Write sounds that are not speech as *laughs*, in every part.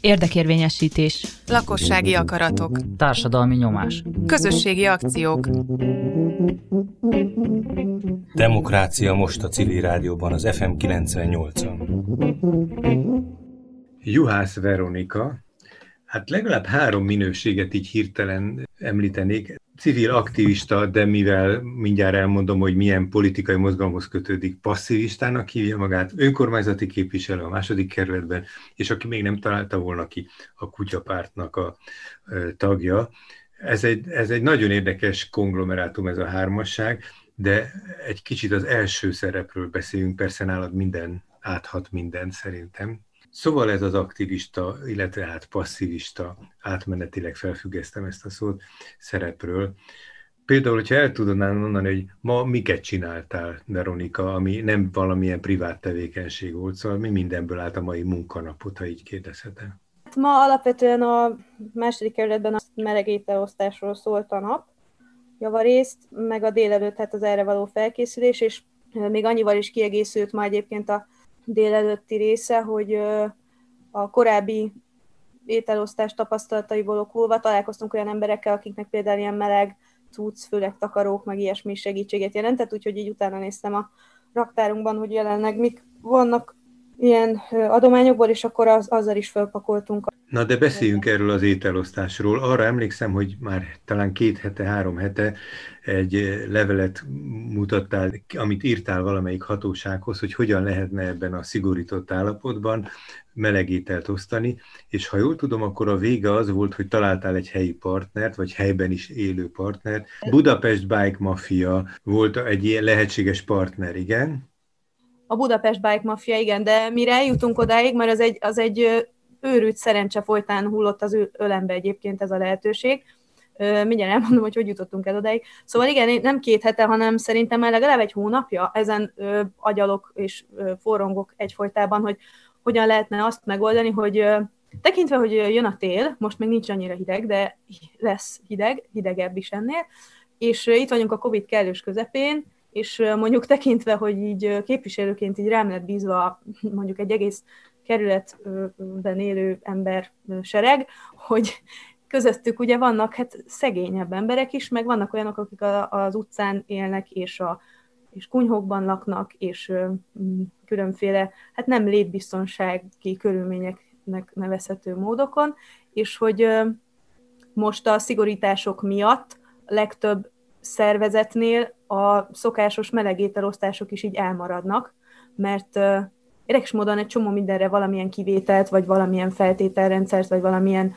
Érdekérvényesítés. Lakossági akaratok. Társadalmi nyomás. Közösségi akciók. Demokrácia most a civil rádióban az FM 98-on. Juhász Veronika, hát legalább három minőséget így hirtelen említenék civil aktivista, de mivel mindjárt elmondom, hogy milyen politikai mozgalomhoz kötődik, passzivistának hívja magát, önkormányzati képviselő a második kerületben, és aki még nem találta volna ki, a kutyapártnak a tagja. Ez egy, ez egy nagyon érdekes konglomerátum ez a hármasság, de egy kicsit az első szerepről beszélünk, persze nálad minden áthat minden szerintem. Szóval ez az aktivista, illetve hát passzivista, átmenetileg felfüggesztem ezt a szót, szerepről. Például, hogyha el tudnám mondani, hogy ma miket csináltál, Veronika, ami nem valamilyen privát tevékenység volt, szóval mi mindenből állt a mai munkanapot, ha így kérdezhetem. Hát ma alapvetően a második kerületben a melegételosztásról szólt a nap, javarészt, meg a délelőtt, hát az erre való felkészülés, és még annyival is kiegészült ma egyébként a délelőtti része, hogy a korábbi ételosztás tapasztalataiból okulva találkoztunk olyan emberekkel, akiknek például ilyen meleg cucc, főleg takarók, meg ilyesmi segítséget jelentett, úgyhogy így utána néztem a raktárunkban, hogy jelenleg mik vannak ilyen adományokból, és akkor az, azzal is felpakoltunk. Na de beszéljünk erről az ételosztásról. Arra emlékszem, hogy már talán két hete, három hete egy levelet mutattál, amit írtál valamelyik hatósághoz, hogy hogyan lehetne ebben a szigorított állapotban melegételt osztani, és ha jól tudom, akkor a vége az volt, hogy találtál egy helyi partnert, vagy helyben is élő partnert. Budapest Bike Mafia volt egy ilyen lehetséges partner, igen? A Budapest Bike Mafia, igen, de mire eljutunk odáig, mert az egy, az egy őrült szerencse folytán hullott az ölembe egyébként ez a lehetőség. Mindjárt elmondom, hogy hogy jutottunk el odáig. Szóval igen, nem két hete, hanem szerintem már legalább egy hónapja ezen ö, agyalok és forrongok egyfolytában, hogy hogyan lehetne azt megoldani, hogy tekintve, hogy jön a tél, most még nincs annyira hideg, de lesz hideg, hidegebb is ennél, és itt vagyunk a Covid kellős közepén, és mondjuk tekintve, hogy így képviselőként így rám lett bízva *laughs* mondjuk egy egész kerületben élő ember sereg, hogy közöttük ugye vannak hát szegényebb emberek is, meg vannak olyanok, akik az utcán élnek, és a és kunyhókban laknak, és különféle, hát nem létbiztonsági körülményeknek nevezhető módokon, és hogy most a szigorítások miatt legtöbb szervezetnél a szokásos melegételosztások is így elmaradnak, mert érdekes módon egy csomó mindenre valamilyen kivételt, vagy valamilyen feltételrendszert, vagy valamilyen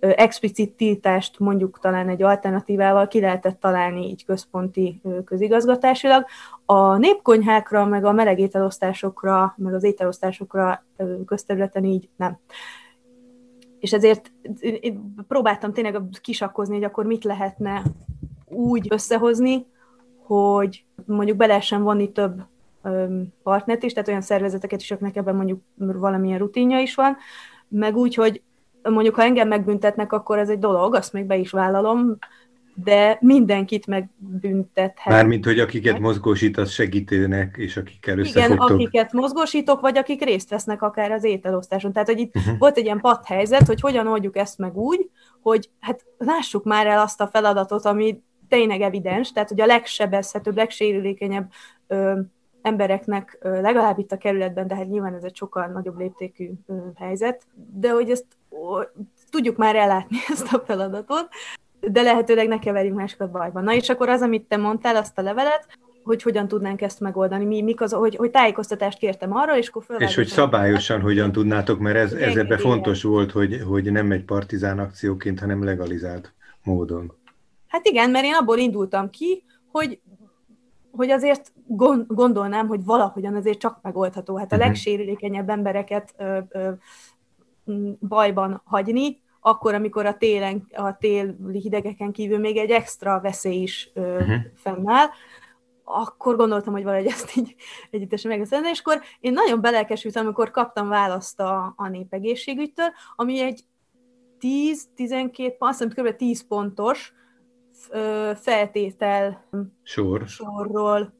explicit tiltást mondjuk talán egy alternatívával ki lehetett találni így központi közigazgatásilag. A népkonyhákra, meg a melegételosztásokra, meg az ételosztásokra közterületen így nem. És ezért próbáltam tényleg kisakkozni, hogy akkor mit lehetne úgy összehozni, hogy mondjuk be lehessen vonni több partnert is, tehát olyan szervezeteket is, akiknek ebben mondjuk valamilyen rutinja is van, meg úgy, hogy mondjuk ha engem megbüntetnek, akkor ez egy dolog, azt még be is vállalom, de mindenkit megbüntethet. Mármint, hogy akiket mozgósítasz segítőnek, és akikkel összefogtok. Igen, akiket mozgósítok, vagy akik részt vesznek akár az ételosztáson. Tehát, hogy itt uh-huh. volt egy ilyen padhelyzet, hogy hogyan oldjuk ezt meg úgy, hogy hát lássuk már el azt a feladatot, ami tényleg evidens, tehát hogy a legsebezhetőbb, legsérülékenyebb ö, embereknek ö, legalább itt a kerületben, de hát nyilván ez egy sokkal nagyobb léptékű ö, helyzet, de hogy ezt ó, tudjuk már ellátni *laughs* ezt a feladatot, de lehetőleg ne keverjünk másokat bajban. Na és akkor az, amit te mondtál, azt a levelet, hogy hogyan tudnánk ezt megoldani, mi, mik az, hogy, hogy tájékoztatást kértem arra, és akkor És hogy szabályosan hogyan tudnátok, mert ez, ez ebben fontos volt, hogy, hogy nem egy partizán akcióként, hanem legalizált módon. Hát igen, mert én abból indultam ki, hogy, hogy azért gondolnám, hogy valahogyan azért csak megoldható. Hát a uh-huh. legsérülékenyebb embereket ö, ö, bajban hagyni, akkor, amikor a télen, a téli hidegeken kívül még egy extra veszély is ö, uh-huh. fennáll, akkor gondoltam, hogy valahogy ezt így együttesen megbeszélni, és akkor én nagyon belelkesültem, amikor kaptam választ a, a népegészségügytől, ami egy 10-12, azt hiszem kb. 10 pontos feltétel Sor. sorról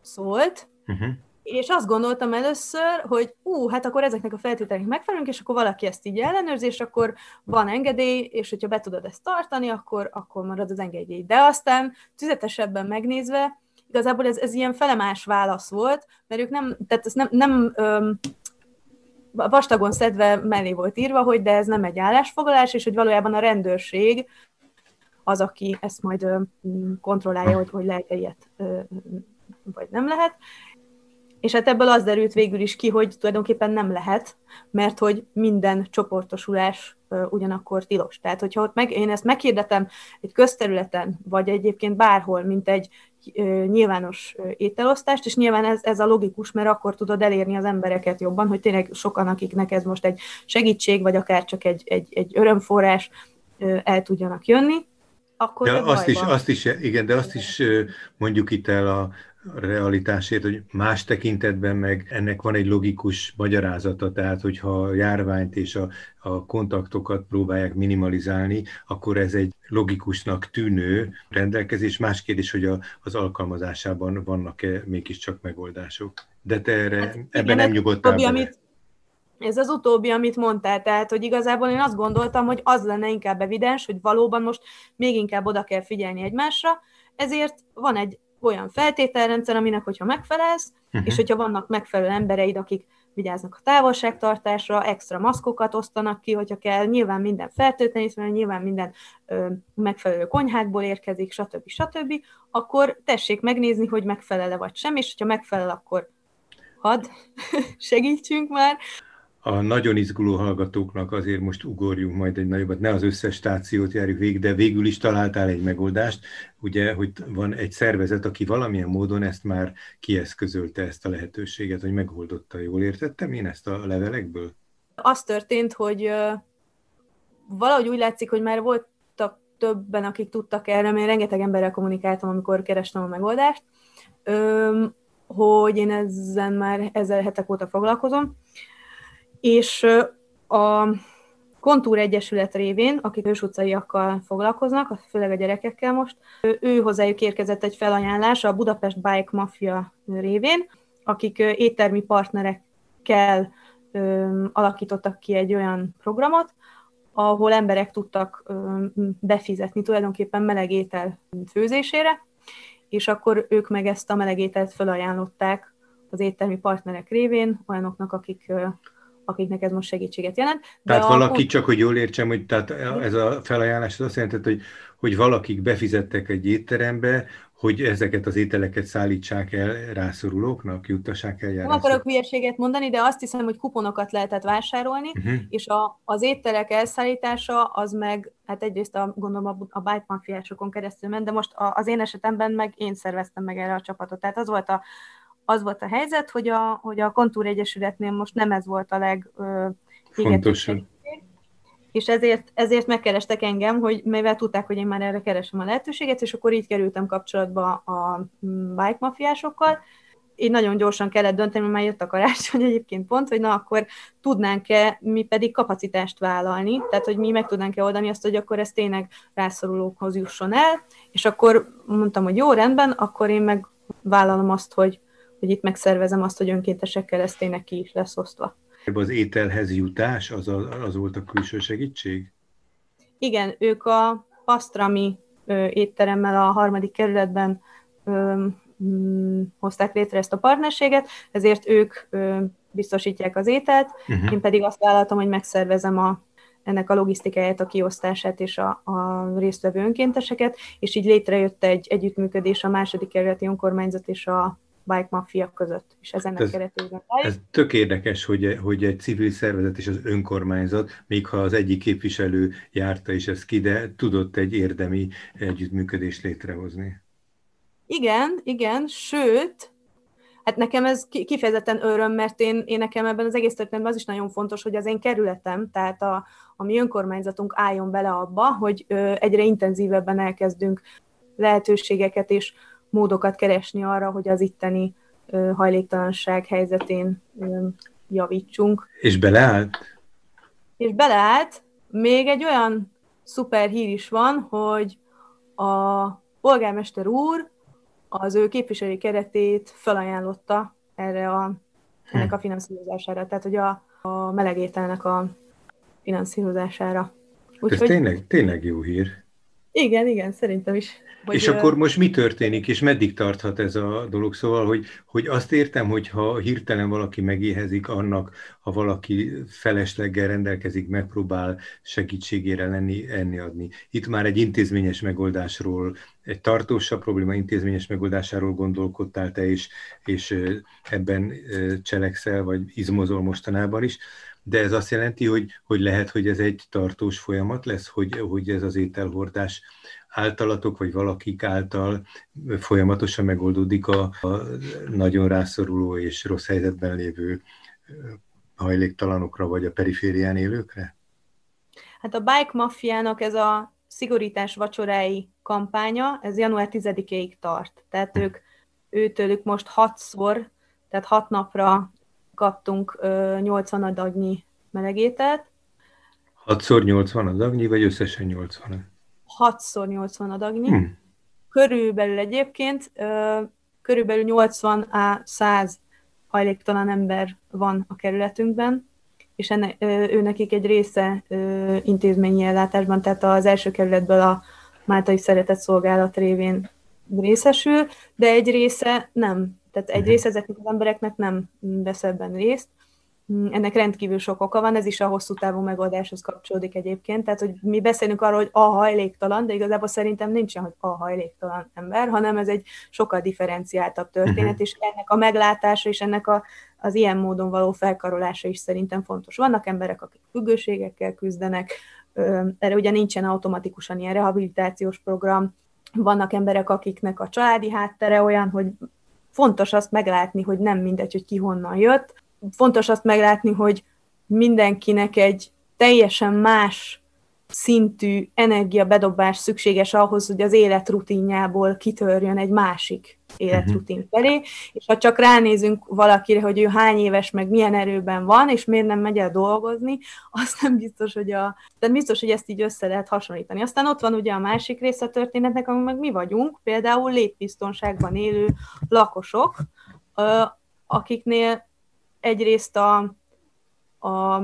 szólt, uh-huh. És azt gondoltam először, hogy ú, hát akkor ezeknek a feltételeknek megfelelünk, és akkor valaki ezt így ellenőrzi, és akkor van engedély, és hogyha be tudod ezt tartani, akkor, akkor marad az engedély. De aztán tüzetesebben megnézve, igazából ez, ez ilyen felemás válasz volt, mert ők nem, tehát ez nem, nem öm, vastagon szedve mellé volt írva, hogy de ez nem egy állásfoglalás, és hogy valójában a rendőrség az, aki ezt majd kontrollálja, hogy, hogy lehet ilyet, vagy nem lehet. És hát ebből az derült végül is ki, hogy tulajdonképpen nem lehet, mert hogy minden csoportosulás ugyanakkor tilos. Tehát, hogyha ott meg, én ezt meghirdetem egy közterületen, vagy egyébként bárhol, mint egy nyilvános ételosztást, és nyilván ez, ez a logikus, mert akkor tudod elérni az embereket jobban, hogy tényleg sokan, akiknek ez most egy segítség, vagy akár csak egy, egy, egy örömforrás, el tudjanak jönni, akkor de azt is, azt is, igen, de azt is mondjuk itt el a realitásért, hogy más tekintetben meg ennek van egy logikus magyarázata, tehát hogyha a járványt és a, a kontaktokat próbálják minimalizálni, akkor ez egy logikusnak tűnő rendelkezés. Más kérdés, hogy a, az alkalmazásában vannak-e mégiscsak megoldások. De te erre, hát, ebben igen, nem nyugodtál bele. Amit, ez az utóbbi, amit mondtál, tehát, hogy igazából én azt gondoltam, hogy az lenne inkább evidens, hogy valóban most még inkább oda kell figyelni egymásra, ezért van egy olyan feltételrendszer, aminek, hogyha megfelelsz, uh-huh. és hogyha vannak megfelelő embereid, akik vigyáznak a távolságtartásra, extra maszkokat osztanak ki, hogyha kell, nyilván minden fertőtlenítve, nyilván minden ö, megfelelő konyhákból érkezik, stb. stb., akkor tessék megnézni, hogy megfelele vagy sem, és hogyha megfelel, akkor hadd *laughs* segítsünk már, a nagyon izguló hallgatóknak azért most ugorjunk majd egy nagyobbat, ne az összes stációt járjuk végig, de végül is találtál egy megoldást, ugye, hogy van egy szervezet, aki valamilyen módon ezt már kieszközölte ezt a lehetőséget, hogy megoldotta. Jól értettem én ezt a levelekből? Az történt, hogy valahogy úgy látszik, hogy már voltak többen, akik tudtak erre, mert rengeteg emberrel kommunikáltam, amikor kerestem a megoldást, hogy én ezen már ezzel hetek óta foglalkozom, és a Kontúr Egyesület révén, akik ősutcaiakkal foglalkoznak, főleg a gyerekekkel most, ő hozzájuk érkezett egy felajánlás a Budapest Bike Mafia révén, akik éttermi partnerekkel alakítottak ki egy olyan programot, ahol emberek tudtak befizetni tulajdonképpen meleg étel főzésére, és akkor ők meg ezt a meleg ételt felajánlották az éttermi partnerek révén olyanoknak, akik akiknek ez most segítséget jelent. De tehát a... valaki, csak hogy jól értsem, hogy tehát ez a felajánlás az azt jelenti, hogy, hogy valakik befizettek egy étterembe, hogy ezeket az ételeket szállítsák el rászorulóknak, juttassák el Nem akarok hülyeséget mondani, de azt hiszem, hogy kuponokat lehetett vásárolni, uh-huh. és a, az ételek elszállítása az meg, hát egyrészt a, gondolom a, a bike mafiásokon keresztül ment, de most a, az én esetemben meg én szerveztem meg erre a csapatot. Tehát az volt a, az volt a helyzet, hogy a, hogy a Kontúr Egyesületnél most nem ez volt a leg és ezért, ezért megkerestek engem, hogy mivel tudták, hogy én már erre keresem a lehetőséget, és akkor így kerültem kapcsolatba a bike mafiásokkal. Így nagyon gyorsan kellett dönteni, mert már jött a karácsony egyébként pont, hogy na akkor tudnánk-e mi pedig kapacitást vállalni, tehát hogy mi meg tudnánk-e oldani azt, hogy akkor ez tényleg rászorulókhoz jusson el, és akkor mondtam, hogy jó, rendben, akkor én meg vállalom azt, hogy hogy itt megszervezem azt, hogy önkéntesekkel ez tényleg ki is lesz osztva. Az ételhez jutás, az, a, az volt a külső segítség? Igen, ők a Pastrami ö, étteremmel a harmadik kerületben ö, mm, hozták létre ezt a partnerséget, ezért ők ö, biztosítják az ételt, uh-huh. én pedig azt vállaltam, hogy megszervezem a, ennek a logisztikáját, a kiosztását és a, a résztvevő önkénteseket, és így létrejött egy együttműködés a második kerületi önkormányzat és a bike mafia között, és ez ennek ez, keretében Ez tök érdekes, hogy, hogy egy civil szervezet és az önkormányzat, még ha az egyik képviselő járta is ezt ki, de tudott egy érdemi együttműködést létrehozni. Igen, igen, sőt, hát nekem ez kifejezetten öröm, mert én, én nekem ebben az egész történetben az is nagyon fontos, hogy az én kerületem, tehát a, a mi önkormányzatunk álljon bele abba, hogy ö, egyre intenzívebben elkezdünk lehetőségeket és módokat keresni arra, hogy az itteni hajléktalanság helyzetén javítsunk. És beleállt? És beleállt. Még egy olyan szuper hír is van, hogy a polgármester úr az ő képviselői keretét felajánlotta erre a, ennek a finanszírozására, tehát hogy a, a melegételnek a finanszírozására. Úgy, Ez hogy... tényleg, tényleg jó hír. Igen, igen, szerintem is. Hogy és akkor most mi történik, és meddig tarthat ez a dolog? Szóval, hogy, hogy azt értem, hogy ha hirtelen valaki megéhezik, annak, ha valaki felesleggel rendelkezik, megpróbál segítségére lenni, enni adni. Itt már egy intézményes megoldásról, egy tartósabb probléma intézményes megoldásáról gondolkodtál te is, és ebben cselekszel, vagy izmozol mostanában is de ez azt jelenti, hogy, hogy lehet, hogy ez egy tartós folyamat lesz, hogy, hogy ez az ételhordás általatok, vagy valakik által folyamatosan megoldódik a, a nagyon rászoruló és rossz helyzetben lévő hajléktalanokra, vagy a periférián élőkre? Hát a Bike Mafiának ez a szigorítás vacsorái kampánya, ez január 10-ig tart. Tehát ők, őtőlük most hatszor, tehát hat napra kaptunk 80 adagnyi melegételt. 6 80 adagnyi, vagy összesen 80? 6 80 adagnyi. Hmm. Körülbelül egyébként, körülbelül 80 a 100 hajléktalan ember van a kerületünkben, és enne, ő nekik egy része intézményi ellátásban, tehát az első kerületből a Máltai Szeretett Szolgálat révén részesül, de egy része nem. Tehát egy része ezeknek az embereknek nem vesz ebben részt. Ennek rendkívül sok oka van, ez is a hosszú távú megoldáshoz kapcsolódik egyébként. Tehát, hogy mi beszélünk arról, hogy a hajléktalan, de igazából szerintem nincsen, hogy a hajléktalan ember, hanem ez egy sokkal differenciáltabb történet, uh-huh. és ennek a meglátása és ennek a, az ilyen módon való felkarolása is szerintem fontos. Vannak emberek, akik függőségekkel küzdenek, erre ugye nincsen automatikusan ilyen rehabilitációs program, vannak emberek, akiknek a családi háttere olyan, hogy fontos azt meglátni, hogy nem mindegy, hogy ki honnan jött. Fontos azt meglátni, hogy mindenkinek egy teljesen más szintű energiabedobás szükséges ahhoz, hogy az életrutinjából kitörjön egy másik életrutin mhm. felé, és ha csak ránézünk valakire, hogy ő hány éves, meg milyen erőben van, és miért nem megy el dolgozni, azt nem biztos, hogy a, de biztos, hogy ezt így össze lehet hasonlítani. Aztán ott van ugye a másik része a történetnek, ami meg mi vagyunk, például létbiztonságban élő lakosok, akiknél egyrészt a, a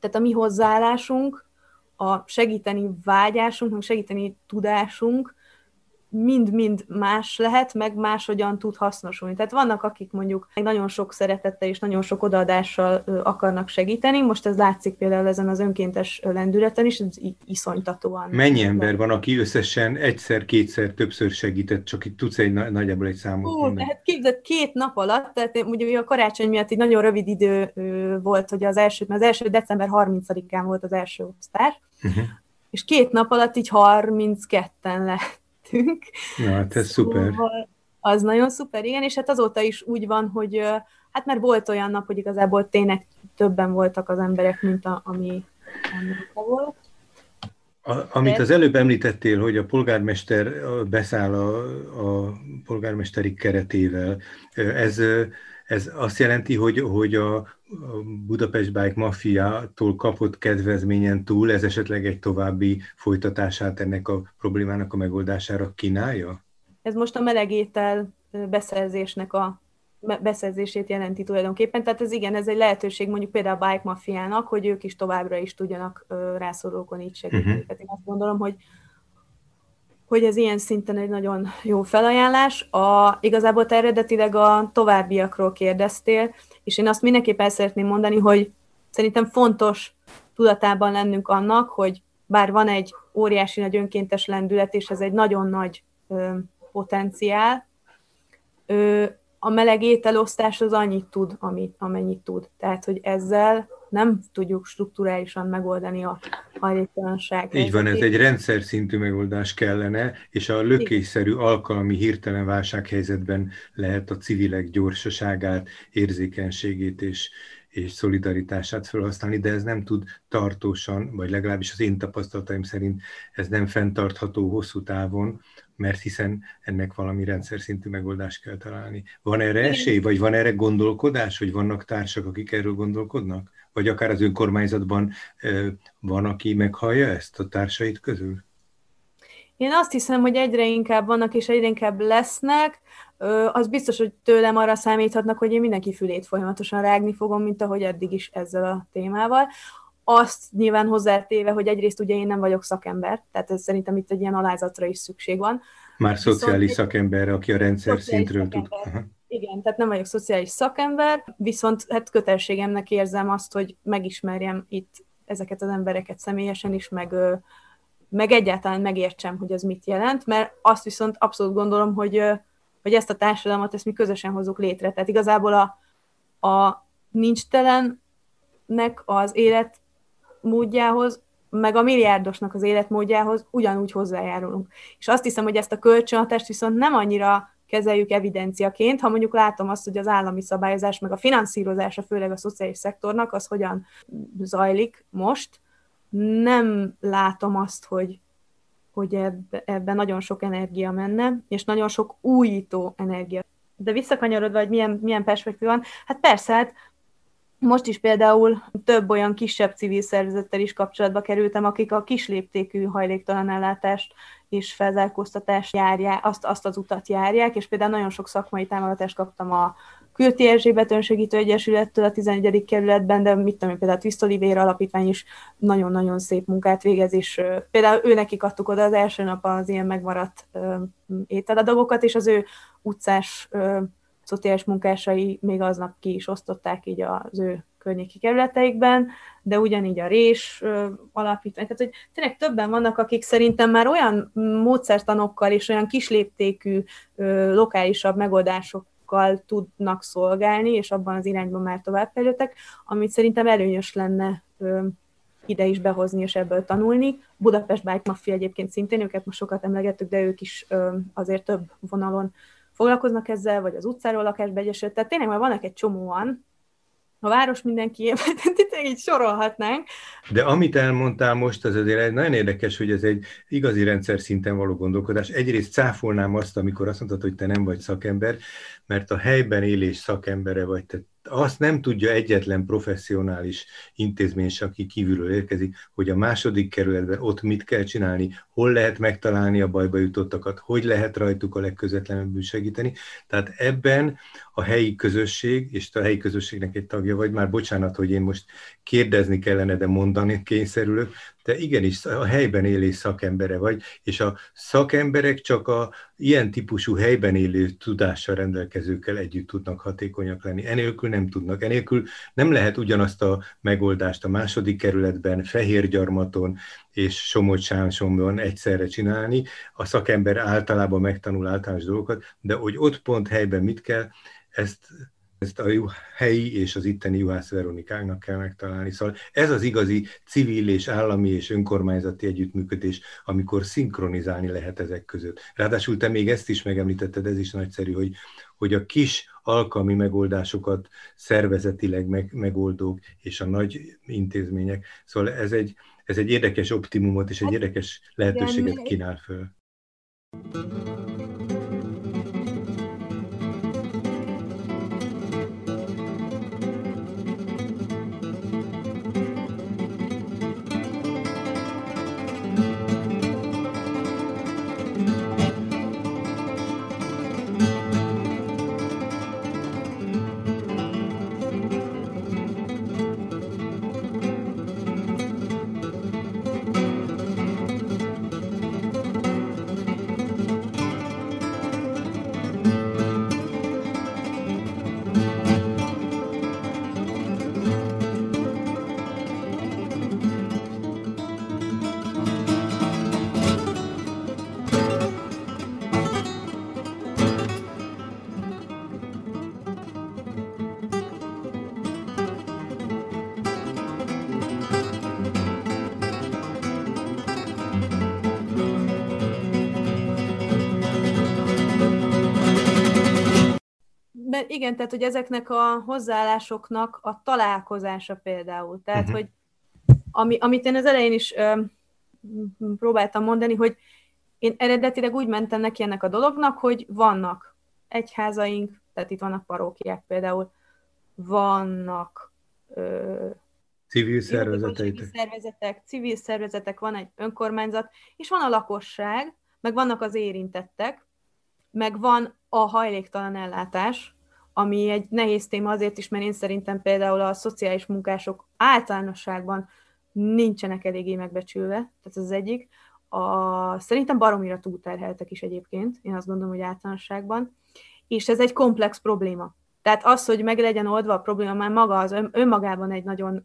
tehát a mi hozzáállásunk, a segíteni vágyásunk, meg segíteni tudásunk mind-mind más lehet, meg máshogyan tud hasznosulni. Tehát vannak, akik mondjuk nagyon sok szeretettel és nagyon sok odaadással akarnak segíteni, most ez látszik például ezen az önkéntes lendületen is, ez iszonytatóan. Mennyi ember van, aki összesen egyszer, kétszer, többször segített, csak itt tudsz egy nagyjából egy számot Ó, mondani? Hát képzeld, két nap alatt, tehát ugye a karácsony miatt egy nagyon rövid idő volt, hogy az első, mert az első december 30-án volt az első osztás, uh-huh. és két nap alatt így 32-en lett lettünk. Ja, hát ez szóval szuper. Az nagyon szuper, igen, és hát azóta is úgy van, hogy hát mert volt olyan nap, hogy igazából tényleg többen voltak az emberek, mint a, ami, ami volt. A, amit az előbb említettél, hogy a polgármester beszáll a, a polgármesteri keretével, ez, ez azt jelenti, hogy, hogy a Budapest Bike Mafia-tól kapott kedvezményen túl ez esetleg egy további folytatását ennek a problémának a megoldására kínálja? Ez most a melegétel beszerzésnek a beszerzését jelenti tulajdonképpen. Tehát ez igen, ez egy lehetőség mondjuk például a Bike Mafiának, hogy ők is továbbra is tudjanak rászorulókon így segíteni. Uh-huh. Tehát én azt gondolom, hogy hogy ez ilyen szinten egy nagyon jó felajánlás. A, igazából te eredetileg a továbbiakról kérdeztél, és én azt mindenképp el szeretném mondani, hogy szerintem fontos tudatában lennünk annak, hogy bár van egy óriási nagy önkéntes lendület, és ez egy nagyon nagy ö, potenciál, ö, a meleg ételosztás az annyit tud, amit, amennyit tud. Tehát, hogy ezzel nem tudjuk strukturálisan megoldani a hajléktalanság. Így van, ez egy rendszer szintű megoldás kellene, és a lökésszerű alkalmi hirtelen válsághelyzetben lehet a civilek gyorsaságát, érzékenységét és, és szolidaritását felhasználni, de ez nem tud tartósan, vagy legalábbis az én tapasztalataim szerint ez nem fenntartható hosszú távon, mert hiszen ennek valami rendszer szintű megoldást kell találni. Van erre esély, vagy van erre gondolkodás, hogy vannak társak, akik erről gondolkodnak? Vagy akár az önkormányzatban van, aki meghallja ezt a társait közül? Én azt hiszem, hogy egyre inkább vannak, és egyre inkább lesznek. az biztos, hogy tőlem arra számíthatnak, hogy én mindenki fülét folyamatosan rágni fogom, mint ahogy eddig is ezzel a témával. Azt nyilván hozzátéve, hogy egyrészt ugye én nem vagyok szakember, tehát ez szerintem itt egy ilyen alázatra is szükség van. Már Viszont szociális szakember, aki a rendszer szintről tud. Igen, tehát nem vagyok szociális szakember, viszont hát kötelességemnek érzem azt, hogy megismerjem itt ezeket az embereket személyesen is, meg, meg egyáltalán megértsem, hogy az mit jelent, mert azt viszont abszolút gondolom, hogy, hogy ezt a társadalmat, ezt mi közösen hozunk létre. Tehát igazából a, a nincs telennek az életmódjához, meg a milliárdosnak az életmódjához ugyanúgy hozzájárulunk. És azt hiszem, hogy ezt a kölcsönhatást viszont nem annyira kezeljük evidenciaként, ha mondjuk látom azt, hogy az állami szabályozás, meg a finanszírozása, főleg a szociális szektornak, az hogyan zajlik most, nem látom azt, hogy, hogy ebbe, ebben nagyon sok energia menne, és nagyon sok újító energia. De visszakanyarodva, hogy milyen, milyen perspektíva van, hát persze, hát most is például több olyan kisebb civil szervezettel is kapcsolatba kerültem, akik a kisléptékű hajléktalan ellátást és felzárkóztatást járják, azt, azt az utat járják, és például nagyon sok szakmai támogatást kaptam a Külti Erzsébet Önsegítő Egyesülettől a 11. kerületben, de mit tudom például Tisztolivér Alapítvány is nagyon-nagyon szép munkát végez, és például ő nekik adtuk oda az első nap az ilyen megmaradt ételadagokat, és az ő utcás szociális munkásai még aznap ki is osztották így az ő környéki kerületeikben, de ugyanígy a Rés alapítvány. Tehát, hogy tényleg többen vannak, akik szerintem már olyan módszertanokkal és olyan kisléptékű lokálisabb megoldásokkal tudnak szolgálni, és abban az irányban már tovább fejlődtek, amit szerintem előnyös lenne ide is behozni és ebből tanulni. Budapest Bike Mafia egyébként szintén, őket most sokat emlegettük, de ők is azért több vonalon foglalkoznak ezzel, vagy az utcáról lakásba egyesült. Tehát tényleg már vannak egy csomóan, a város mindenki, *laughs* tényleg így sorolhatnánk. De amit elmondtál most, az azért nagyon érdekes, hogy ez egy igazi rendszer szinten való gondolkodás. Egyrészt cáfolnám azt, amikor azt mondtad, hogy te nem vagy szakember, mert a helyben élés szakembere vagy, te azt nem tudja egyetlen professzionális intézmény, aki kívülről érkezik, hogy a második kerületben ott mit kell csinálni, hol lehet megtalálni a bajba jutottakat, hogy lehet rajtuk a legközvetlenebbül segíteni. Tehát ebben a helyi közösség, és a helyi közösségnek egy tagja vagy, már bocsánat, hogy én most kérdezni kellene, de mondani kényszerülök, te igenis a helyben élés szakembere vagy, és a szakemberek csak a ilyen típusú helyben élő tudással rendelkezőkkel együtt tudnak hatékonyak lenni. Enélkül nem tudnak. Enélkül nem lehet ugyanazt a megoldást a második kerületben, Fehérgyarmaton és Somogy-Sánsomban egyszerre csinálni. A szakember általában megtanul általános dolgokat, de hogy ott pont helyben mit kell, ezt ezt a helyi és az itteni Juhász Veronikáknak kell megtalálni. Szóval ez az igazi civil és állami és önkormányzati együttműködés, amikor szinkronizálni lehet ezek között. Ráadásul te még ezt is megemlítetted, ez is nagyszerű, hogy, hogy a kis alkalmi megoldásokat szervezetileg meg, megoldók és a nagy intézmények. Szóval ez egy, ez egy érdekes optimumot és egy érdekes lehetőséget kínál föl. Thank you. Igen, tehát hogy ezeknek a hozzáállásoknak a találkozása például. Tehát, uh-huh. hogy ami, amit én az elején is ö, próbáltam mondani, hogy én eredetileg úgy mentem neki ennek a dolognak, hogy vannak egyházaink, tehát itt vannak parókiák például, vannak ö, civil szervezetek. Civil szervezetek, civil szervezetek, van egy önkormányzat, és van a lakosság, meg vannak az érintettek, meg van a hajléktalan ellátás, ami egy nehéz téma azért is, mert én szerintem például a szociális munkások általánosságban nincsenek eléggé megbecsülve, tehát ez az egyik. A, szerintem baromira túlterheltek is egyébként, én azt gondolom, hogy általánosságban, és ez egy komplex probléma. Tehát az, hogy meg legyen oldva a probléma, már maga az önmagában egy nagyon,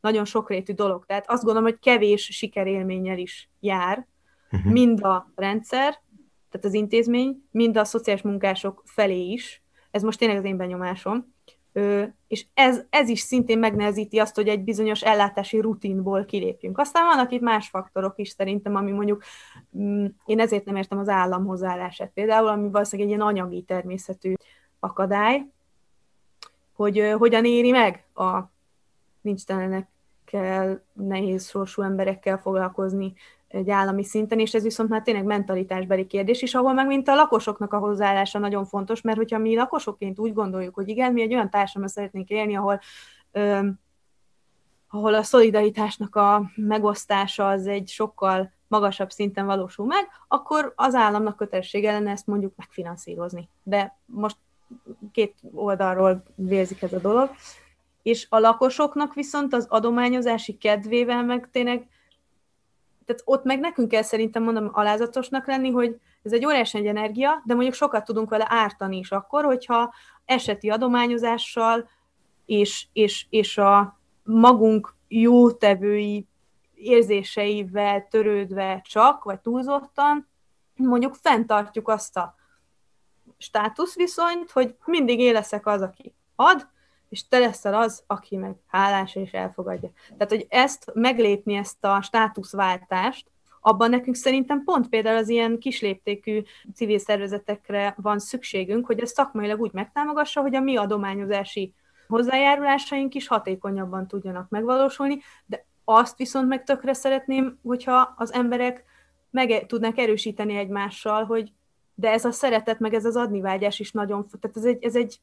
nagyon sokrétű dolog. Tehát azt gondolom, hogy kevés sikerélménnyel is jár, uh-huh. mind a rendszer, tehát az intézmény, mind a szociális munkások felé is. Ez most tényleg az én benyomásom. Ö, és ez, ez is szintén megnehezíti azt, hogy egy bizonyos ellátási rutinból kilépjünk. Aztán vannak itt más faktorok is szerintem, ami mondjuk, mm, én ezért nem értem az állam például, ami valószínűleg egy ilyen anyagi természetű akadály, hogy ö, hogyan éri meg a nincs telenekkel, nehéz sorsú emberekkel foglalkozni egy állami szinten, és ez viszont már tényleg mentalitásbeli kérdés is, ahol meg mint a lakosoknak a hozzáállása nagyon fontos, mert hogyha mi lakosokként úgy gondoljuk, hogy igen, mi egy olyan társadalomban szeretnénk élni, ahol ö, ahol a szolidaritásnak a megosztása az egy sokkal magasabb szinten valósul meg, akkor az államnak kötelessége lenne ezt mondjuk megfinanszírozni. De most két oldalról vérzik ez a dolog. És a lakosoknak viszont az adományozási kedvével meg tényleg tehát ott meg nekünk kell szerintem mondom alázatosnak lenni, hogy ez egy óriási egy energia, de mondjuk sokat tudunk vele ártani is akkor, hogyha eseti adományozással és, és, és a magunk jótevői érzéseivel törődve csak, vagy túlzottan, mondjuk fenntartjuk azt a státuszviszonyt, hogy mindig én leszek az, aki ad, és te leszel az, aki meg hálás és elfogadja. Tehát, hogy ezt meglépni, ezt a státuszváltást, abban nekünk szerintem pont például az ilyen kisléptékű civil szervezetekre van szükségünk, hogy ezt szakmailag úgy megtámogassa, hogy a mi adományozási hozzájárulásaink is hatékonyabban tudjanak megvalósulni, de azt viszont meg tökre szeretném, hogyha az emberek meg tudnak erősíteni egymással, hogy de ez a szeretet, meg ez az adnivágyás is nagyon, tehát ez egy, ez egy,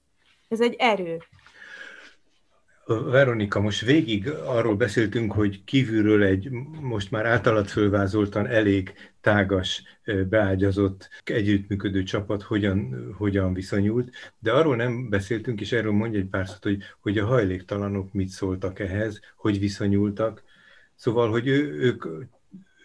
ez egy erő. Veronika, most végig arról beszéltünk, hogy kívülről egy most már általad fölvázoltan elég tágas, beágyazott, együttműködő csapat hogyan, hogyan viszonyult, de arról nem beszéltünk, és erről mondj egy pár szót, hogy, hogy a hajléktalanok mit szóltak ehhez, hogy viszonyultak. Szóval, hogy ő, ők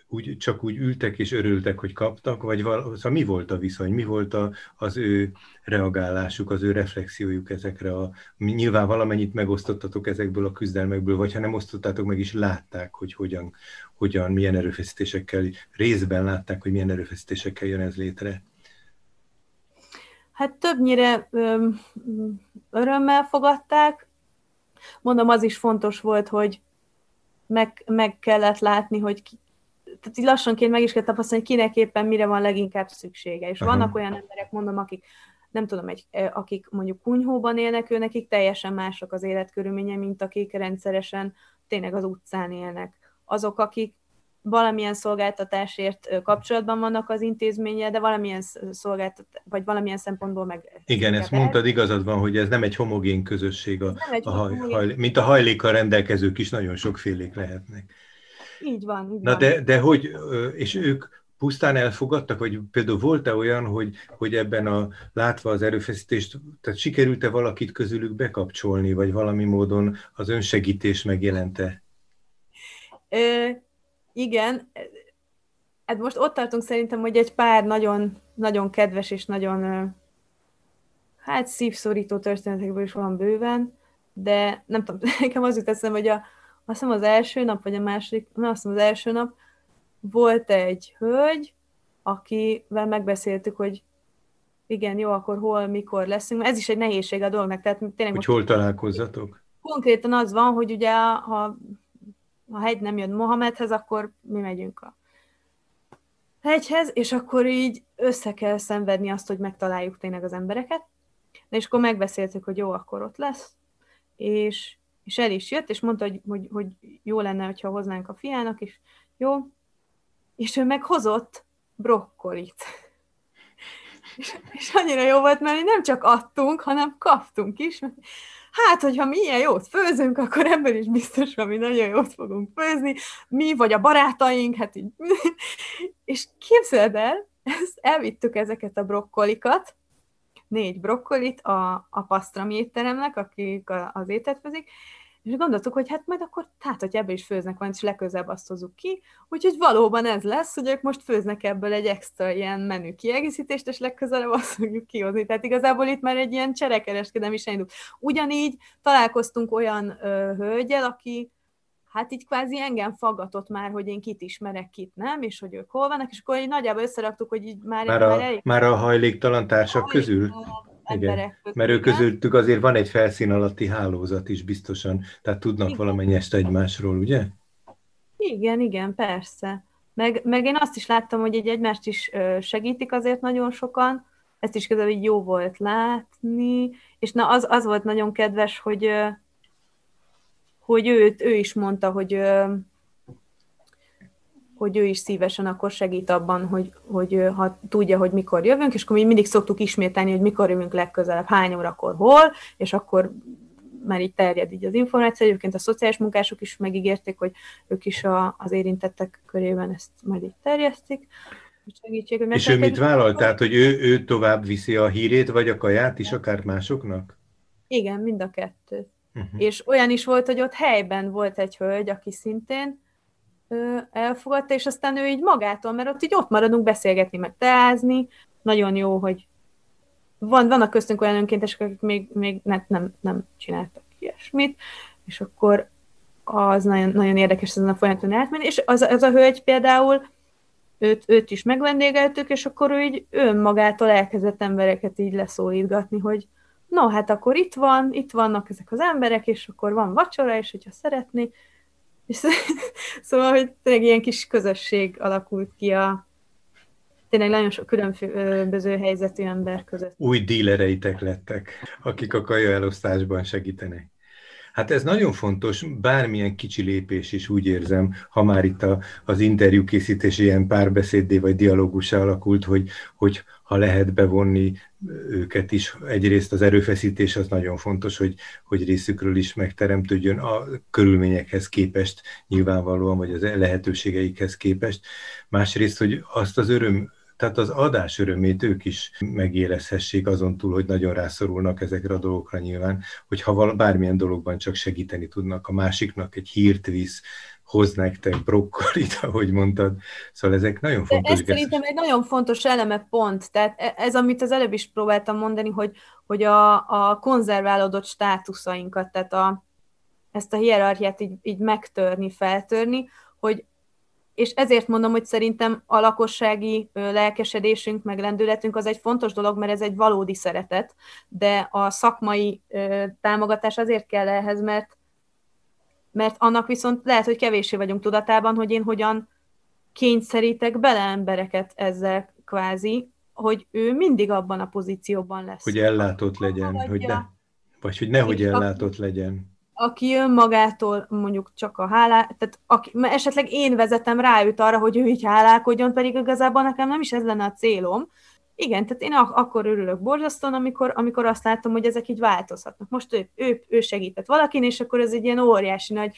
úgy, csak úgy ültek és örültek, hogy kaptak, vagy val, szóval mi volt a viszony, mi volt a, az ő reagálásuk, az ő reflexiójuk ezekre a, nyilván valamennyit megosztottatok ezekből a küzdelmekből, vagy ha nem osztottátok meg is látták, hogy hogyan, hogyan milyen erőfeszítésekkel, részben látták, hogy milyen erőfeszítésekkel jön ez létre. Hát többnyire ö, örömmel fogadták. Mondom, az is fontos volt, hogy meg, meg kellett látni, hogy tehát így lassanként meg is kell tapasztalni, hogy kinek éppen mire van leginkább szüksége. És Aha. vannak olyan emberek, mondom, akik nem tudom, egy, akik mondjuk kunyhóban élnek, ő nekik teljesen mások az életkörülménye, mint akik rendszeresen tényleg az utcán élnek. Azok, akik valamilyen szolgáltatásért kapcsolatban vannak az intézménye, de valamilyen szolgáltat, vagy valamilyen szempontból meg... Igen, ezt mondtad, igazad van, hogy ez nem egy homogén közösség, a, a haj, haj, mint a hajlékkal rendelkezők is nagyon sokfélék lehetnek. Így van. Így Na van. De, de hogy, és ők pusztán elfogadtak, vagy például volt-e olyan, hogy, hogy ebben a látva az erőfeszítést, tehát sikerült-e valakit közülük bekapcsolni, vagy valami módon az önsegítés megjelente? Ö, igen, hát most ott tartunk szerintem, hogy egy pár nagyon, nagyon kedves és nagyon hát szívszorító történetekből is van bőven, de nem tudom, *laughs* nekem az jut eszem, hogy a, azt hiszem az első nap, vagy a második, nem azt hiszem az első nap, volt egy hölgy, akivel megbeszéltük, hogy igen, jó, akkor hol, mikor leszünk. Ez is egy nehézség a dolognak. Tehát tényleg hogy hol találkozzatok? Konkrétan az van, hogy ugye ha a hegy nem jön Mohamedhez, akkor mi megyünk a hegyhez, és akkor így össze kell szenvedni azt, hogy megtaláljuk tényleg az embereket. De és akkor megbeszéltük, hogy jó, akkor ott lesz, és és el is jött, és mondta, hogy, hogy, hogy jó lenne, hogyha hoznánk a fiának, és jó, és ő meg hozott brokkolit. *laughs* És, és annyira jó volt, mert nem csak adtunk, hanem kaptunk is. Hát, hogyha mi ilyen jót főzünk, akkor ebből is biztos, hogy mi nagyon jót fogunk főzni. Mi vagy a barátaink, hát így. *laughs* És képzeld el, ezt elvittük ezeket a brokkolikat, négy brokkolit a, a pasztrami étteremnek, akik a, az ételt főzik, és gondoltuk, hogy hát majd akkor, hát, hogy ebből is főznek van, és legközelebb azt hozzuk ki. Úgyhogy valóban ez lesz, hogy ők most főznek ebből egy extra ilyen menü kiegészítést, és legközelebb azt fogjuk kihozni. Tehát igazából itt már egy ilyen cserekereskedem is elindult. Ugyanígy találkoztunk olyan ö, hölgyel, aki hát így kvázi engem faggatott már, hogy én kit ismerek, kit nem, és hogy ők hol vannak, és akkor így nagyjából összeraktuk, hogy így már... Már a, már, elég... már a hajléktalan társak a közül? Igen, mert ő közöttük azért van egy felszín alatti hálózat is biztosan, tehát tudnak igen. valamennyest egymásról, ugye? Igen, igen, persze. Meg, meg én azt is láttam, hogy egy egymást is segítik azért nagyon sokan, ezt is közben így jó volt látni, és na az, az volt nagyon kedves, hogy hogy őt, ő is mondta, hogy hogy ő is szívesen akkor segít abban, hogy, hogy ha tudja, hogy mikor jövünk, és akkor mi mindig szoktuk ismételni, hogy mikor jövünk legközelebb, hány órakor, hol, és akkor már így terjed így az információ. Egyébként a szociális munkások is megígérték, hogy ők is a, az érintettek körében ezt majd így terjesztik. Segítség, hogy és ő mit vállal? Tehát, hogy ő, ő tovább viszi a hírét, vagy a kaját is akár másoknak? Igen, mind a kettő. Uh-huh. És olyan is volt, hogy ott helyben volt egy hölgy, aki szintén elfogadta, és aztán ő így magától, mert ott így ott maradunk beszélgetni, meg teázni, nagyon jó, hogy van, vannak köztünk olyan önkéntesek, akik még, még nem, nem, nem csináltak ilyesmit, és akkor az nagyon, nagyon érdekes ezen a folyamaton átmenni, és az, az a hölgy például, őt, őt is megvendégeltük, és akkor ő így önmagától elkezdett embereket így leszólítgatni, hogy no, hát akkor itt van, itt vannak ezek az emberek, és akkor van vacsora, és hogyha szeretné, és *laughs* szóval, hogy tényleg ilyen kis közösség alakult ki a tényleg nagyon sok különböző helyzetű ember között. Új dílereitek lettek, akik a kaja elosztásban segítenek. Hát ez nagyon fontos, bármilyen kicsi lépés is úgy érzem, ha már itt a, az interjú készítés ilyen párbeszéddé vagy dialógusá alakult, hogy, hogy ha lehet bevonni őket is, egyrészt az erőfeszítés az nagyon fontos, hogy, hogy részükről is megteremtődjön a körülményekhez képest nyilvánvalóan, vagy az lehetőségeikhez képest. Másrészt, hogy azt az öröm, tehát az adás örömét ők is megérezhessék azon túl, hogy nagyon rászorulnak ezekre a dolgokra nyilván, hogy ha bármilyen dologban csak segíteni tudnak a másiknak, egy hírt visz, hoz nektek brokkolit, *laughs* ahogy mondtad. Szóval ezek nagyon fontos. De ez szerintem egy nagyon fontos eleme pont. Tehát e- ez, amit az előbb is próbáltam mondani, hogy, hogy a, a konzerválódott státuszainkat, tehát a, ezt a hierarchiát így, így megtörni, feltörni, hogy és ezért mondom, hogy szerintem a lakossági lelkesedésünk, meg lendületünk az egy fontos dolog, mert ez egy valódi szeretet, de a szakmai támogatás azért kell ehhez, mert, mert annak viszont lehet, hogy kevéssé vagyunk tudatában, hogy én hogyan kényszerítek bele embereket ezzel kvázi, hogy ő mindig abban a pozícióban lesz. Hogy ellátott legyen, hogy ne, vagy hogy nehogy ellátott legyen aki önmagától mondjuk csak a hálá, tehát aki, esetleg én vezetem rá őt arra, hogy ő így hálálkodjon, pedig igazából nekem nem is ez lenne a célom. Igen, tehát én ak- akkor örülök borzasztóan, amikor, amikor azt látom, hogy ezek így változhatnak. Most ő, ő, ő segített valakin, és akkor ez egy ilyen óriási nagy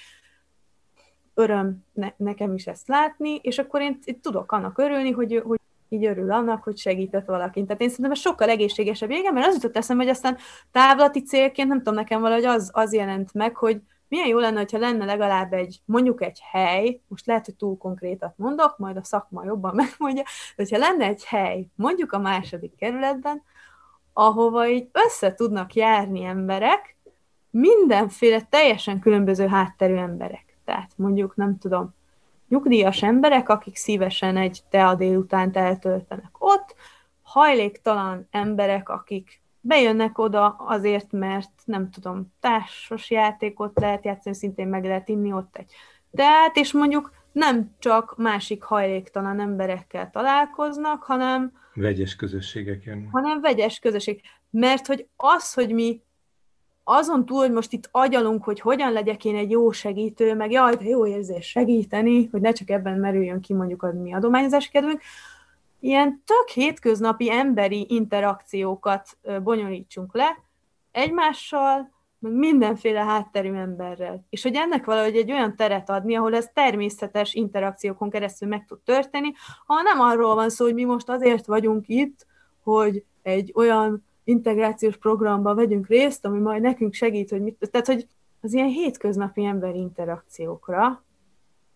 öröm ne, nekem is ezt látni, és akkor én, én tudok annak örülni, hogy, hogy így örül annak, hogy segített valakin. Tehát én szerintem ez sokkal egészségesebb. Igen, mert az jutott eszembe, hogy aztán távlati célként, nem tudom, nekem valahogy az, az jelent meg, hogy milyen jó lenne, ha lenne legalább egy, mondjuk egy hely, most lehet, hogy túl konkrétat mondok, majd a szakma jobban *laughs* megmondja, de hogyha lenne egy hely, mondjuk a második kerületben, ahova így össze tudnak járni emberek, mindenféle teljesen különböző hátterű emberek. Tehát mondjuk, nem tudom, nyugdíjas emberek, akik szívesen egy tea délutánt eltöltenek ott, hajléktalan emberek, akik bejönnek oda azért, mert nem tudom, társas játékot lehet játszani, szintén meg lehet inni ott egy teát, és mondjuk nem csak másik hajléktalan emberekkel találkoznak, hanem vegyes közösségek jönnek. Hanem vegyes közösség. Mert hogy az, hogy mi azon túl, hogy most itt agyalunk, hogy hogyan legyek én egy jó segítő, meg jaj, de jó érzés segíteni, hogy ne csak ebben merüljön ki mondjuk a mi adományozási kedvünk, ilyen tök hétköznapi emberi interakciókat bonyolítsunk le egymással, meg mindenféle hátterű emberrel. És hogy ennek valahogy egy olyan teret adni, ahol ez természetes interakciókon keresztül meg tud történni, ha nem arról van szó, hogy mi most azért vagyunk itt, hogy egy olyan integrációs programban vegyünk részt, ami majd nekünk segít, hogy mit... Tehát, hogy az ilyen hétköznapi emberi interakciókra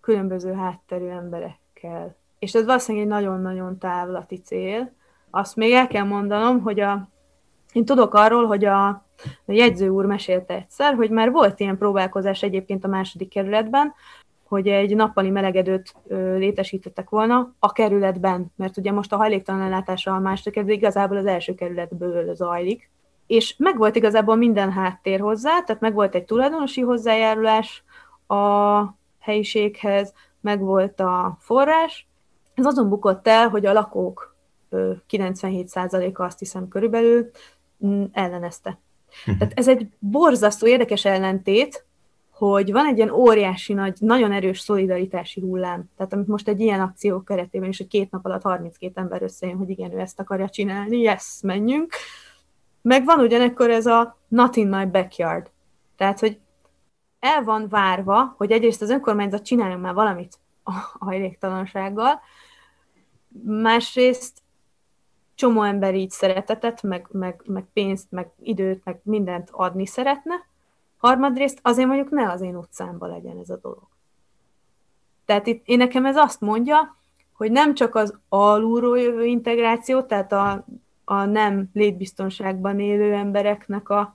különböző hátterű emberekkel. És ez valószínűleg egy nagyon-nagyon távlati cél. Azt még el kell mondanom, hogy a, én tudok arról, hogy a, a jegyző úr mesélte egyszer, hogy már volt ilyen próbálkozás egyébként a második kerületben, hogy egy nappali melegedőt létesítettek volna a kerületben, mert ugye most a hajléktalan ellátása a második kerület igazából az első kerületből zajlik, és megvolt igazából minden háttér hozzá, tehát megvolt egy tulajdonosi hozzájárulás a helyiséghez, megvolt a forrás. Ez azon bukott el, hogy a lakók 97%-a azt hiszem körülbelül mm, ellenezte. Uh-huh. Tehát ez egy borzasztó érdekes ellentét, hogy van egy ilyen óriási nagy, nagyon erős szolidaritási hullám. Tehát amit most egy ilyen akció keretében is, hogy két nap alatt 32 ember összejön, hogy igen, ő ezt akarja csinálni, yes, menjünk. Meg van ugyanekkor ez a not in my backyard. Tehát, hogy el van várva, hogy egyrészt az önkormányzat csináljon már valamit a hajléktalansággal, másrészt csomó ember így szeretetet, meg, meg, meg pénzt, meg időt, meg mindent adni szeretne, harmadrészt azért mondjuk ne az én utcámba legyen ez a dolog. Tehát itt én nekem ez azt mondja, hogy nem csak az alulról jövő integráció, tehát a, a nem létbiztonságban élő embereknek a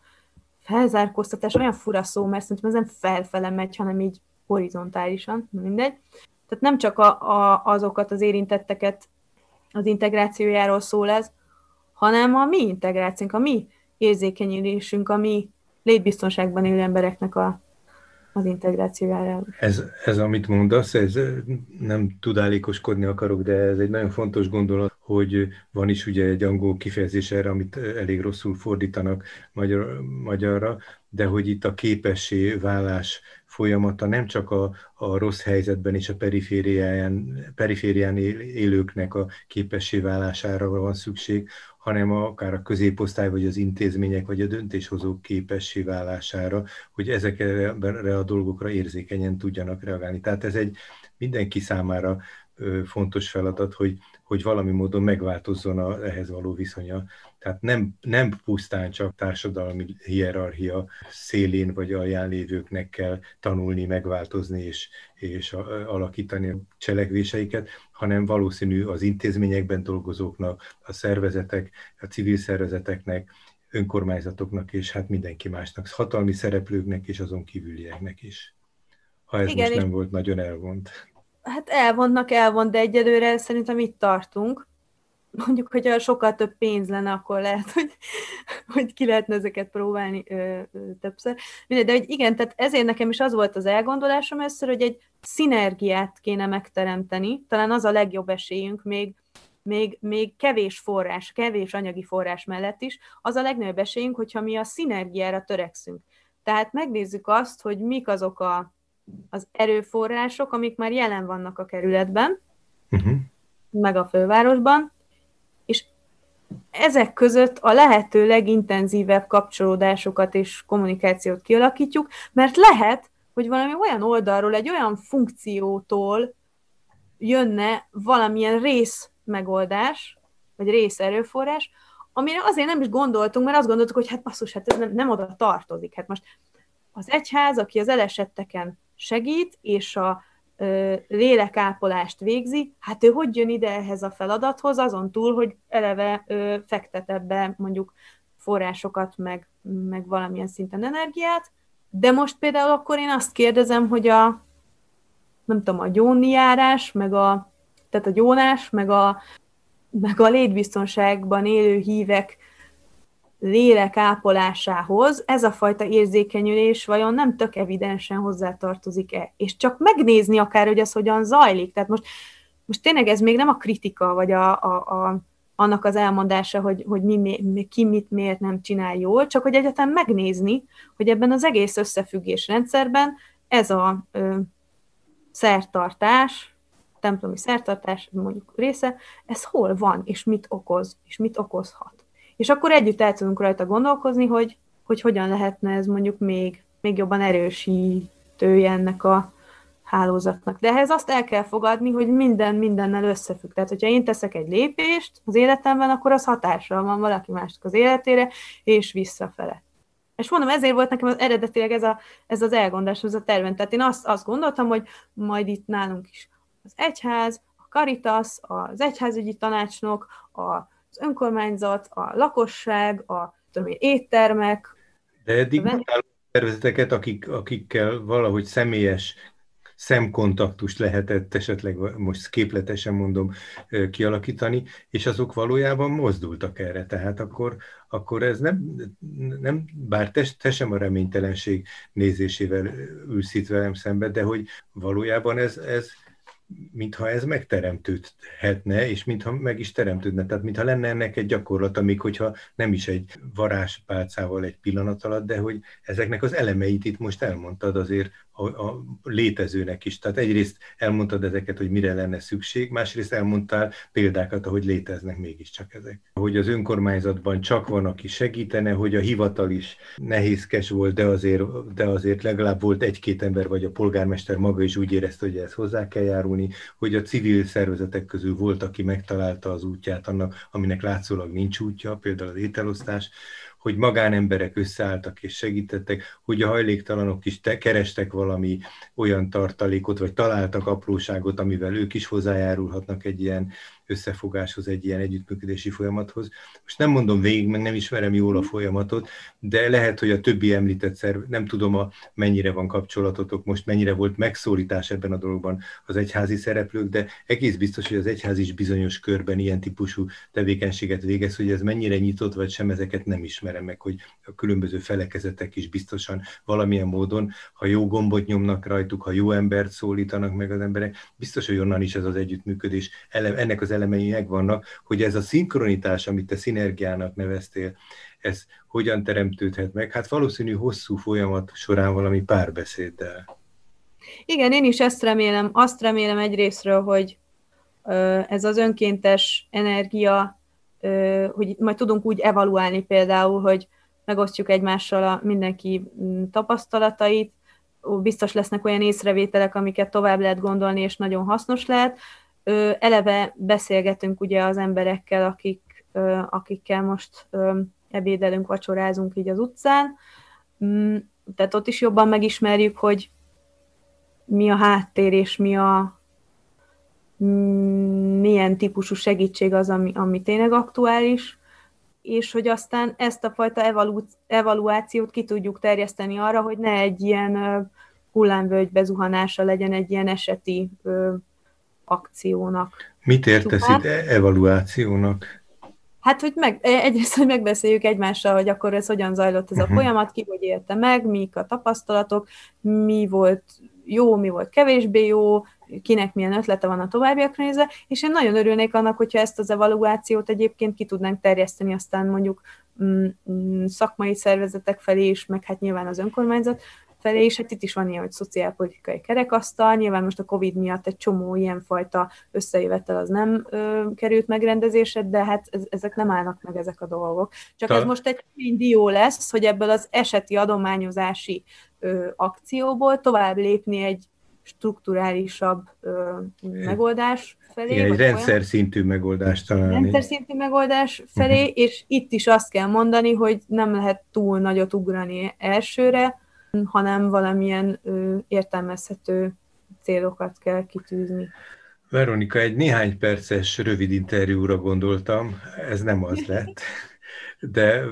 felzárkóztatás olyan fura szó, mert szerintem ez nem felfele megy, hanem így horizontálisan, mindegy. Tehát nem csak a, a, azokat az érintetteket az integrációjáról szól ez, hanem a mi integrációnk, a mi érzékenyülésünk, a mi létbiztonságban élő embereknek a, az integrációjára. Ez, ez, amit mondasz, ez nem tudálékoskodni akarok, de ez egy nagyon fontos gondolat, hogy van is ugye egy angol kifejezés erre, amit elég rosszul fordítanak magyar, magyarra, de hogy itt a képessé válás folyamata nem csak a, a rossz helyzetben és a periférián, periférián élőknek a képessé válására van szükség, hanem akár a középosztály, vagy az intézmények, vagy a döntéshozók képessé válására, hogy ezekre a dolgokra érzékenyen tudjanak reagálni. Tehát ez egy mindenki számára fontos feladat, hogy, hogy valami módon megváltozzon a, ehhez való viszonya. Tehát nem, nem pusztán csak társadalmi hierarchia szélén vagy alján lévőknek kell tanulni, megváltozni és, és alakítani a cselekvéseiket, hanem valószínű az intézményekben dolgozóknak, a szervezetek, a civil szervezeteknek, önkormányzatoknak és hát mindenki másnak, hatalmi szereplőknek és azon kívülieknek is. Ha ez Igen, most nem volt nagyon elvont. Hát elvonnak, elvont, de egyelőre szerintem itt tartunk. Mondjuk, hogyha sokkal több pénz lenne, akkor lehet, hogy, hogy ki lehetne ezeket próbálni ö, ö, többször. De hogy igen, tehát ezért nekem is az volt az elgondolásom először, hogy egy szinergiát kéne megteremteni, talán az a legjobb esélyünk még, még, még kevés forrás, kevés anyagi forrás mellett is, az a legnagyobb esélyünk, hogyha mi a szinergiára törekszünk. Tehát megnézzük azt, hogy mik azok a az erőforrások, amik már jelen vannak a kerületben, uh-huh. meg a fővárosban, és ezek között a lehető legintenzívebb kapcsolódásokat és kommunikációt kialakítjuk, mert lehet, hogy valami olyan oldalról, egy olyan funkciótól jönne valamilyen rész megoldás, vagy rész erőforrás, amire azért nem is gondoltunk, mert azt gondoltuk, hogy hát basszus, hát ez nem, nem oda tartozik. Hát most az egyház, aki az elesetteken segít, és a lélekápolást végzi, hát ő hogy jön ide ehhez a feladathoz, azon túl, hogy eleve fektet ebbe mondjuk forrásokat, meg, meg valamilyen szinten energiát, de most például akkor én azt kérdezem, hogy a nem tudom, a gyóni meg a, tehát a gyónás, meg a, meg a létbiztonságban élő hívek lélek ápolásához ez a fajta érzékenyülés vajon nem tök evidensen hozzátartozik-e? És csak megnézni akár, hogy ez hogyan zajlik. Tehát most, most tényleg ez még nem a kritika, vagy a, a, a, annak az elmondása, hogy, hogy mi, mi, ki mit miért nem csinál jól, csak hogy egyetem megnézni, hogy ebben az egész összefüggés rendszerben ez a ö, szertartás, templomi szertartás mondjuk része, ez hol van, és mit okoz, és mit okozhat és akkor együtt el tudunk rajta gondolkozni, hogy, hogy hogyan lehetne ez mondjuk még, még jobban erősítője ennek a hálózatnak. De ehhez azt el kell fogadni, hogy minden mindennel összefügg. Tehát, hogyha én teszek egy lépést az életemben, akkor az hatással van valaki másnak az életére, és visszafele. És mondom, ezért volt nekem az eredetileg ez, a, ez az elgondolás, ez a terven. Tehát én azt, azt gondoltam, hogy majd itt nálunk is az egyház, a Caritas, az egyházügyi tanácsnok, az önkormányzat, a lakosság, a tudom én, éttermek. De eddig mondtál szervezeteket, akik, akikkel valahogy személyes szemkontaktust lehetett esetleg most képletesen mondom kialakítani, és azok valójában mozdultak erre. Tehát akkor, akkor ez nem, nem bár te, te sem a reménytelenség nézésével ülsz itt velem szembe, de hogy valójában ez, ez mintha ez megteremtődhetne, és mintha meg is teremtődne. Tehát mintha lenne ennek egy gyakorlata, még hogyha nem is egy varázspálcával egy pillanat alatt, de hogy ezeknek az elemeit itt most elmondtad azért a, a létezőnek is. Tehát egyrészt elmondtad ezeket, hogy mire lenne szükség, másrészt elmondtál példákat, ahogy léteznek mégiscsak ezek. Hogy az önkormányzatban csak van, aki segítene, hogy a hivatal is nehézkes volt, de azért, de azért legalább volt egy-két ember, vagy a polgármester maga is úgy érezte, hogy ez hozzá kell járulni, hogy a civil szervezetek közül volt, aki megtalálta az útját annak, aminek látszólag nincs útja, például az ételosztás, hogy magánemberek összeálltak és segítettek, hogy a hajléktalanok is te kerestek valami olyan tartalékot, vagy találtak apróságot, amivel ők is hozzájárulhatnak egy ilyen összefogáshoz, egy ilyen együttműködési folyamathoz. Most nem mondom végig, meg nem ismerem jól a folyamatot, de lehet, hogy a többi említett szerv, nem tudom, a, mennyire van kapcsolatotok most, mennyire volt megszólítás ebben a dologban az egyházi szereplők, de egész biztos, hogy az egyház is bizonyos körben ilyen típusú tevékenységet végez, hogy ez mennyire nyitott, vagy sem, ezeket nem ismerem meg, hogy a különböző felekezetek is biztosan valamilyen módon, ha jó gombot nyomnak rajtuk, ha jó embert szólítanak meg az emberek, biztos, hogy onnan is ez az együttműködés, ennek az elemei megvannak, hogy ez a szinkronitás, amit te szinergiának neveztél, ez hogyan teremtődhet meg? Hát valószínű hosszú folyamat során valami párbeszéddel. Igen, én is ezt remélem. Azt remélem egyrésztről, hogy ez az önkéntes energia, hogy majd tudunk úgy evaluálni például, hogy megosztjuk egymással a mindenki mm, tapasztalatait, biztos lesznek olyan észrevételek, amiket tovább lehet gondolni, és nagyon hasznos lehet eleve beszélgetünk ugye az emberekkel, akik, akikkel most ebédelünk, vacsorázunk így az utcán, mm, tehát ott is jobban megismerjük, hogy mi a háttér, és mi a mm, milyen típusú segítség az, ami, ami tényleg aktuális, és hogy aztán ezt a fajta evalu, evaluációt ki tudjuk terjeszteni arra, hogy ne egy ilyen hullámvölgy bezuhanása legyen egy ilyen eseti akciónak. Mit értesz itt evaluációnak? Hát, hogy meg, e, egyrészt, hogy megbeszéljük egymással, hogy akkor ez hogyan zajlott ez a uh-huh. folyamat, ki hogy érte meg, mik a tapasztalatok, mi volt jó, mi volt kevésbé jó, kinek milyen ötlete van a továbbiakra nézve, és én nagyon örülnék annak, hogyha ezt az evaluációt egyébként ki tudnánk terjeszteni aztán mondjuk mm, mm, szakmai szervezetek felé is, meg hát nyilván az önkormányzat felé, és hát itt is van ilyen, hogy szociálpolitikai kerekasztal, nyilván most a Covid miatt egy csomó ilyenfajta összejövetel az nem ö, került megrendezésre, de hát ez, ezek nem állnak meg ezek a dolgok. Csak Ta... ez most egy dió lesz, hogy ebből az eseti adományozási ö, akcióból tovább lépni egy strukturálisabb ö, megoldás felé. Igen, egy rendszer olyan, szintű megoldást találni. Rendszer szintű megoldás felé, uh-huh. és itt is azt kell mondani, hogy nem lehet túl nagyot ugrani elsőre, hanem valamilyen ö, értelmezhető célokat kell kitűzni. Veronika, egy néhány perces rövid interjúra gondoltam, ez nem az lett, *laughs* de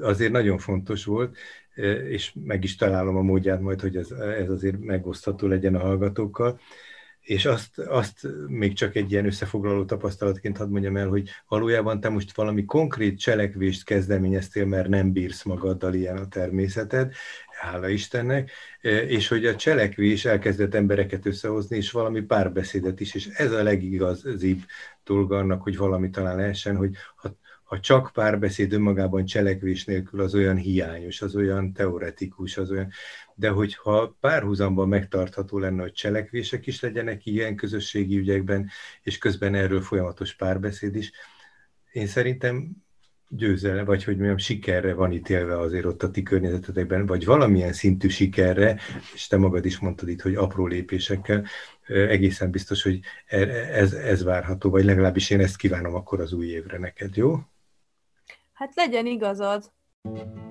azért nagyon fontos volt, és meg is találom a módját majd, hogy ez, ez azért megosztható legyen a hallgatókkal. És azt, azt még csak egy ilyen összefoglaló tapasztalatként hadd mondjam el, hogy valójában te most valami konkrét cselekvést kezdeményeztél, mert nem bírsz magaddal ilyen a természeted, hála Istennek, e, és hogy a cselekvés elkezdett embereket összehozni, és valami párbeszédet is, és ez a legigazibb dolga annak, hogy valami talán lehessen, hogy ha, ha csak párbeszéd önmagában cselekvés nélkül, az olyan hiányos, az olyan teoretikus, az olyan, de hogyha párhuzamban megtartható lenne, hogy cselekvések is legyenek ilyen közösségi ügyekben, és közben erről folyamatos párbeszéd is, én szerintem győzelem, vagy hogy mondjam, sikerre van ítélve azért ott a ti környezetetekben, vagy valamilyen szintű sikerre, és te magad is mondtad itt, hogy apró lépésekkel, egészen biztos, hogy e, ez, ez várható, vagy legalábbis én ezt kívánom akkor az új évre neked, jó? Hát legyen igazad. thank you